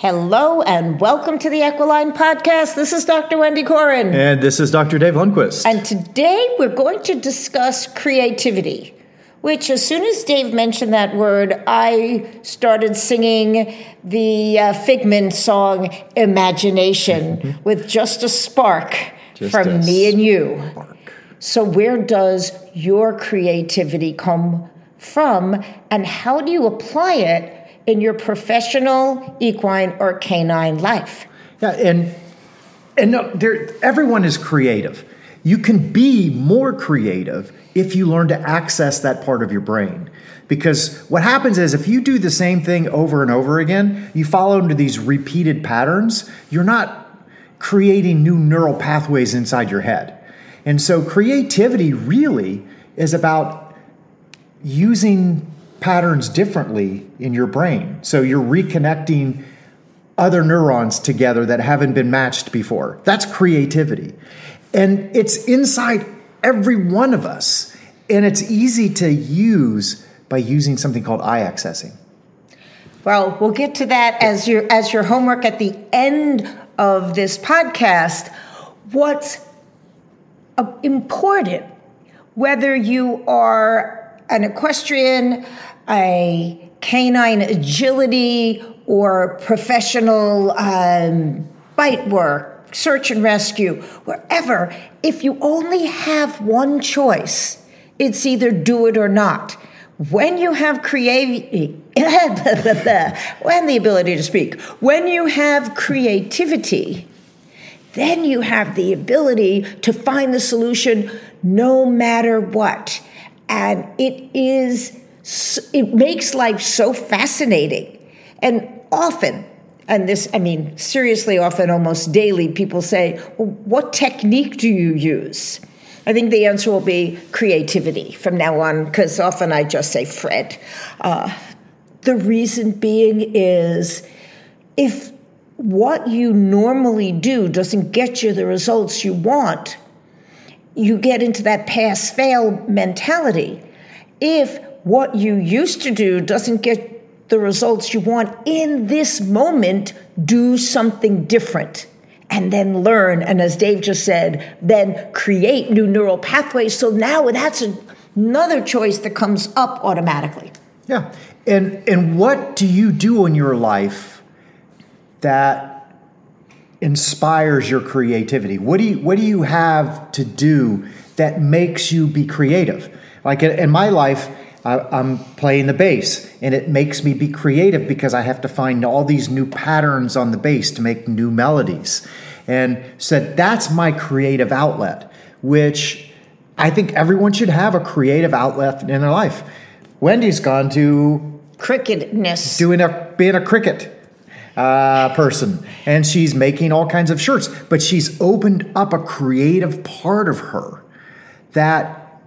Hello and welcome to the Equiline Podcast. This is Dr. Wendy Corin. And this is Dr. Dave Lundquist. And today we're going to discuss creativity, which, as soon as Dave mentioned that word, I started singing the uh, Figment song Imagination with just a spark Just from a me and you. Spark. So, where does your creativity come from, and how do you apply it in your professional, equine, or canine life? Yeah, and and no, there, everyone is creative. You can be more creative if you learn to access that part of your brain. Because what happens is if you do the same thing over and over again, you follow into these repeated patterns, you're not creating new neural pathways inside your head. And so creativity really is about using patterns differently in your brain. So you're reconnecting other neurons together that haven't been matched before. That's creativity. And it's inside every one of us. And it's easy to use by using something called eye accessing. Well, we'll get to that as your as your homework at the end of this podcast. What's uh, important, whether you are an equestrian, a canine agility, or professional um, bite work, search and rescue, wherever, if you only have one choice, it's either do it or not. When you have creativity, when the ability to speak, when you have creativity, then you have the ability to find the solution no matter what. And it is, it makes life so fascinating. And often, and this, I mean, seriously, often, almost daily, people say, well, What technique do you use? I think the answer will be creativity from now on, because often I just say Fred. Uh, the reason being is if what you normally do doesn't get you the results you want, you get into that pass fail mentality. If what you used to do doesn't get the results you want in this moment, do something different and then learn. And as Dave just said, then create new neural pathways. So now that's another choice that comes up automatically. Yeah. And and what do you do in your life that inspires your creativity? What do you what do you have to do that makes you be creative? Like in my life, I'm playing the bass, and it makes me be creative because I have to find all these new patterns on the bass to make new melodies. And so that's my creative outlet, which I think everyone should have a creative outlet in their life. Wendy's gone to cricketness, doing a being a Cricut uh, person, and she's making all kinds of shirts. But she's opened up a creative part of her that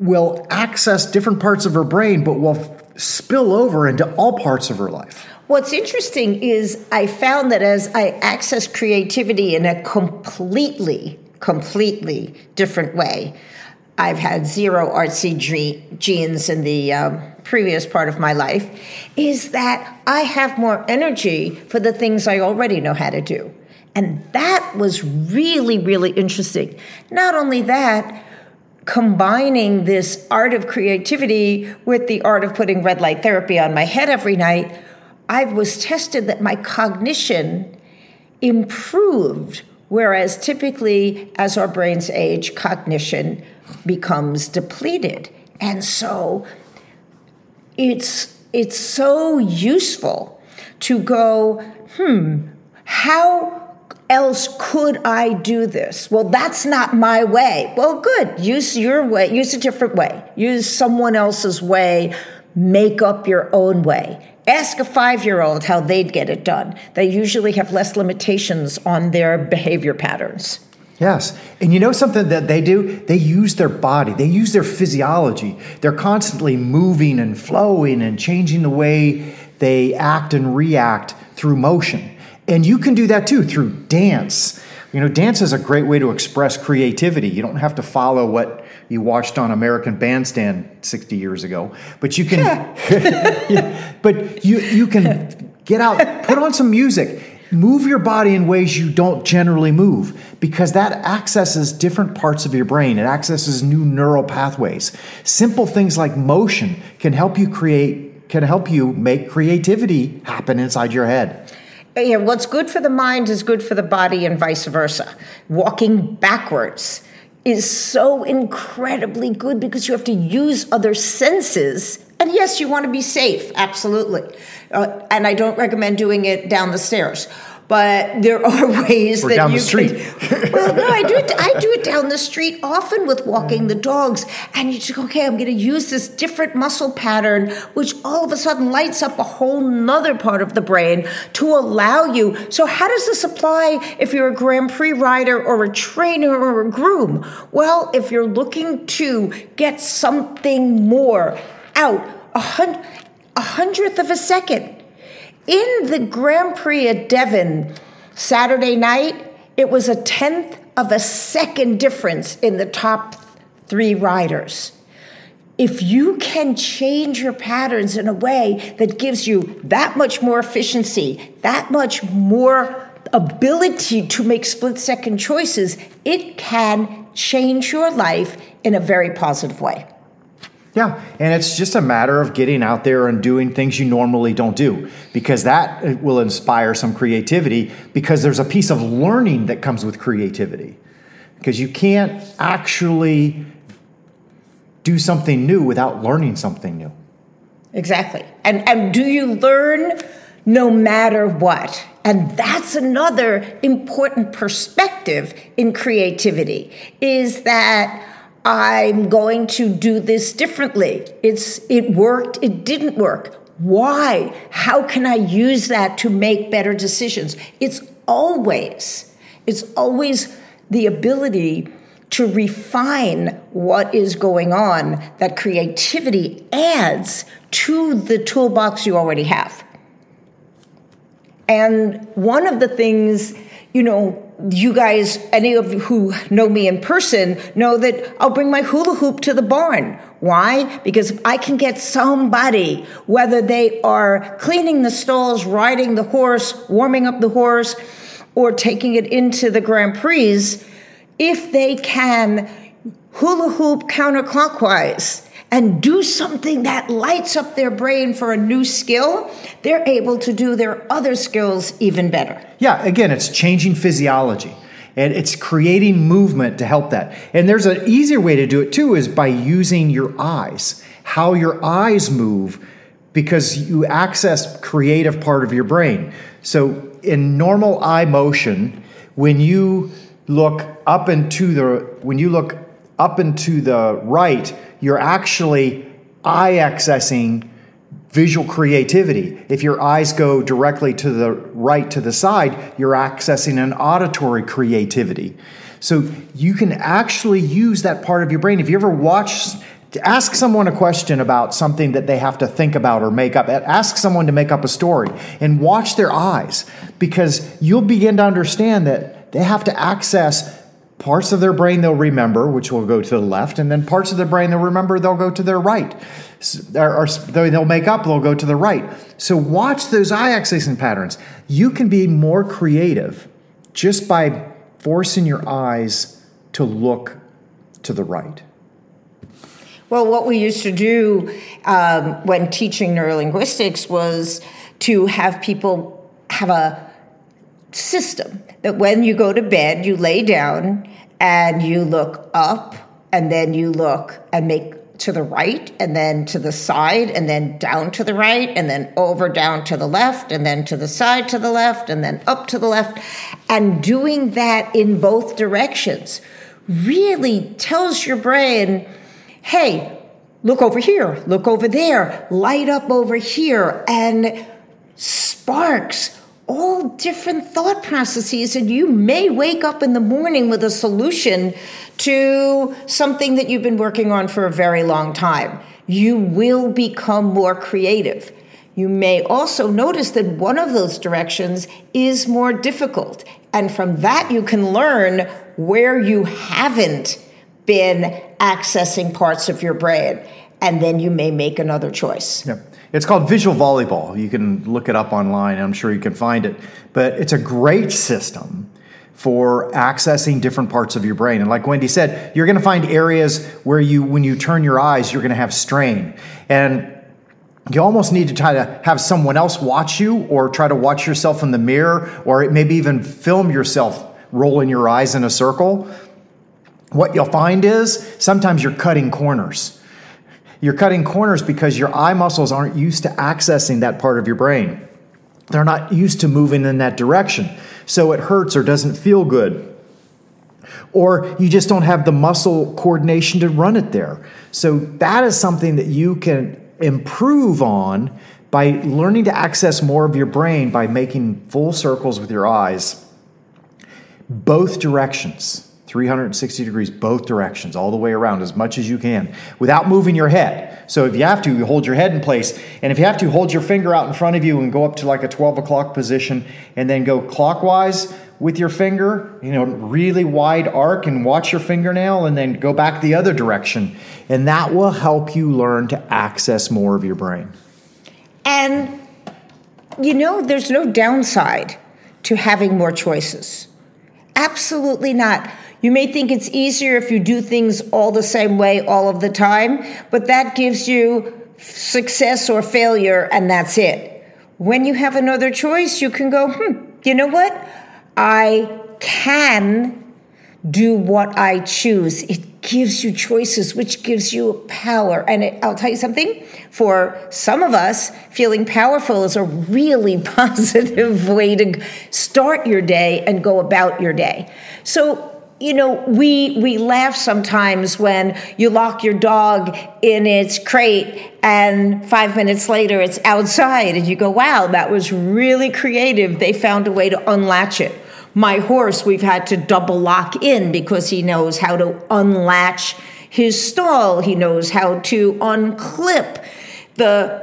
will access different parts of her brain, but will spill over into all parts of her life. What's interesting is I found that as I access creativity in a completely, completely different way, I've had zero artsy genes in the um, previous part of my life, is that I have more energy for the things I already know how to do. And that was really, really interesting. Not only that, combining this art of creativity with the art of putting red light therapy on my head every night, I was tested that my cognition improved, whereas typically as our brains age, cognition becomes depleted. And so it's it's so useful to go, hmm, how else could I do this? Well, that's not my way. Well, good. Use your way. Use a different way. Use someone else's way. Make up your own way. Ask a five year old how they'd get it done. They usually have less limitations on their behavior patterns. Yes. And you know something that they do? They use their body, they use their physiology. They're constantly moving and flowing and changing the way they act and react through motion. And you can do that too through dance. You know, dance is a great way to express creativity. You don't have to follow what you watched on American Bandstand 60 years ago, but you can but you you can Get out, put on some music. Move your body in ways you don't generally move because that accesses different parts of your brain. It accesses new neural pathways. Simple things like motion can help you create, can help you make creativity happen inside your head. Yeah, what's good for the mind is good for the body, and vice versa. Walking backwards is so incredibly good because you have to use other senses. And yes, you want to be safe, absolutely. Uh, and I don't recommend doing it down the stairs but there are ways or that down you the street. Can, well, no, I do it. I do it down the street often with walking the dogs, and you just go, okay, I'm going to use this different muscle pattern, which all of a sudden lights up a whole nother part of the brain to allow you. So, how does this apply if you're a Grand Prix rider or a trainer or a groom? Well, if you're looking to get something more out, a hundred, a hundredth of a second in the Grand Prix at Devon Saturday night, it was a tenth of a second difference in the top three riders. If you can change your patterns in a way that gives you that much more efficiency, that much more ability to make split second choices, it can change your life in a very positive way. Yeah, and it's just a matter of getting out there and doing things you normally don't do because that uh, will inspire some creativity because there's a piece of learning that comes with creativity. Because you can't actually do something new without learning something new. Exactly. And and do you learn no matter what? And that's another important perspective in creativity is that I'm going to do this differently. It's it worked, it didn't work. Why? How can I use that to make better decisions? It's always it's always the ability to refine what is going on that creativity adds to the toolbox you already have. And one of the things, you know, you guys, any of you who know me in person, know that I'll bring my hula hoop to the barn. Why? Because if I can get somebody, whether they are cleaning the stalls, riding the horse, warming up the horse, or taking it into the Grand Prix, if they can hula hoop counterclockwise and do something that lights up their brain for a new skill, they're able to do their other skills even better. Yeah, again, it's changing physiology and it's creating movement to help that. And there's an easier way to do it too is by using your eyes, how your eyes move because you access creative part of your brain. So in normal eye motion, when you look up into the when you look up and to the right, you're actually eye accessing visual creativity. If your eyes go directly to the right to the side, you're accessing an auditory creativity. So you can actually use that part of your brain. If you ever watch ask someone a question about something that they have to think about or make up ask someone to make up a story and watch their eyes because you'll begin to understand that they have to access Parts of their brain they'll remember, which will go to the left, and then parts of their brain they'll remember, they'll go to their right. Or, they'll make up, they'll go to the right. So watch those eye accessing patterns. You can be more creative just by forcing your eyes to look to the right. Well, what we used to do um, when teaching neurolinguistics was to have people have a system that when you go to bed, you lay down and you look up and then you look and make to the right and then to the side and then down to the right and then over down to the left and then to the side to the left and then up to the left. And doing that in both directions really tells your brain hey look over here look over there light up over here and sparks all different thought processes, and you may wake up in the morning with a solution to something that you've been working on for a very long time. You will become more creative. You may also notice that one of those directions is more difficult. And from that, you can learn where you haven't been accessing parts of your brain. And then you may make another choice. It's called Visual Volleyball. You can look it up online. I'm sure you can find it. But it's a great system for accessing different parts of your brain. And like Wendy said, you're going to find areas where you, when you turn your eyes, you're going to have strain. And you almost need to try to have someone else watch you or try to watch yourself in the mirror or maybe even film yourself rolling your eyes in a circle. What you'll find is sometimes you're cutting corners. You're cutting corners because your eye muscles aren't used to accessing that part of your brain. They're not used to moving in that direction. So it hurts or doesn't feel good. Or you just don't have the muscle coordination to run it there. So that is something that you can improve on by learning to access more of your brain by making full circles with your eyes, both directions. 360 degrees, both directions, all the way around as much as you can without moving your head. So if you have to, you hold your head in place. And if you have to, hold your finger out in front of you and go up to like a 12 o'clock position and then go clockwise with your finger, you know, really wide arc and watch your fingernail and then go back the other direction. And that will help you learn to access more of your brain. And, you know, there's no downside to having more choices. Absolutely not. You may think it's easier if you do things all the same way all of the time, but that gives you success or failure, and that's it. When you have another choice, you can go, hmm, you know what? I can do what I choose. It gives you choices, which gives you power. And it, I'll tell you something for some of us, feeling powerful is a really positive way to start your day and go about your day. So, you know, we we laugh sometimes when you lock your dog in its crate and 5 minutes later it's outside and you go, "Wow, that was really creative. They found a way to unlatch it." My horse, we've had to double lock in because he knows how to unlatch his stall. He knows how to unclip the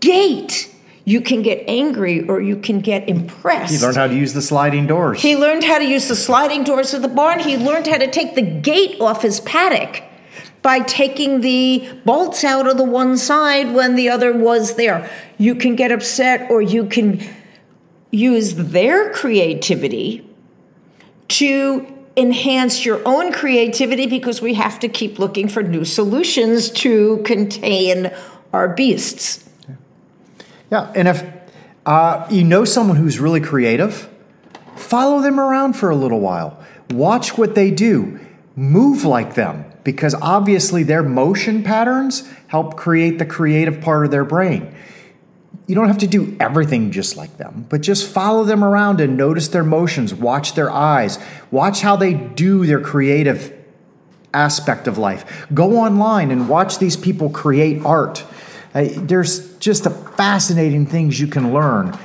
gate you can get angry or you can get impressed. He learned how to use the sliding doors. He learned how to use the sliding doors of the barn. He learned how to take the gate off his paddock by taking the bolts out of the one side when the other was there. You can get upset or you can use their creativity to enhance your own creativity because we have to keep looking for new solutions to contain our beasts. Yeah, and if uh, you know someone who's really creative, follow them around for a little while. Watch what they do. Move like them because obviously their motion patterns help create the creative part of their brain. You don't have to do everything just like them, but just follow them around and notice their motions, watch their eyes, watch how they do their creative aspect of life. Go online and watch these people create art. Uh, there's just a fascinating things you can learn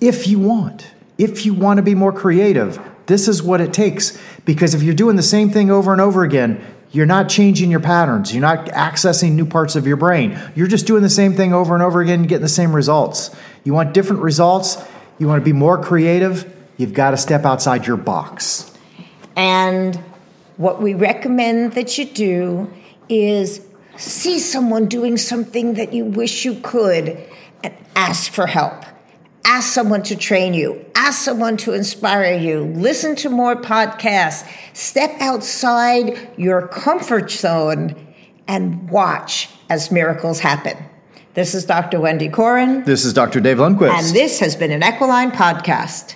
if you want. If you want to be more creative, this is what it takes. Because if you're doing the same thing over and over again, you're not changing your patterns. You're not accessing new parts of your brain. You're just doing the same thing over and over again and getting the same results. You want different results, you want to be more creative, you've got to step outside your box. And what we recommend that you do is see someone doing something that you wish you could and ask for help. Ask someone to train you. Ask someone to inspire you. Listen to more podcasts. Step outside your comfort zone and watch as miracles happen. This is Dr. Wendy Corin. This is Dr. Dave Lundquist. And this has been an Equiline podcast.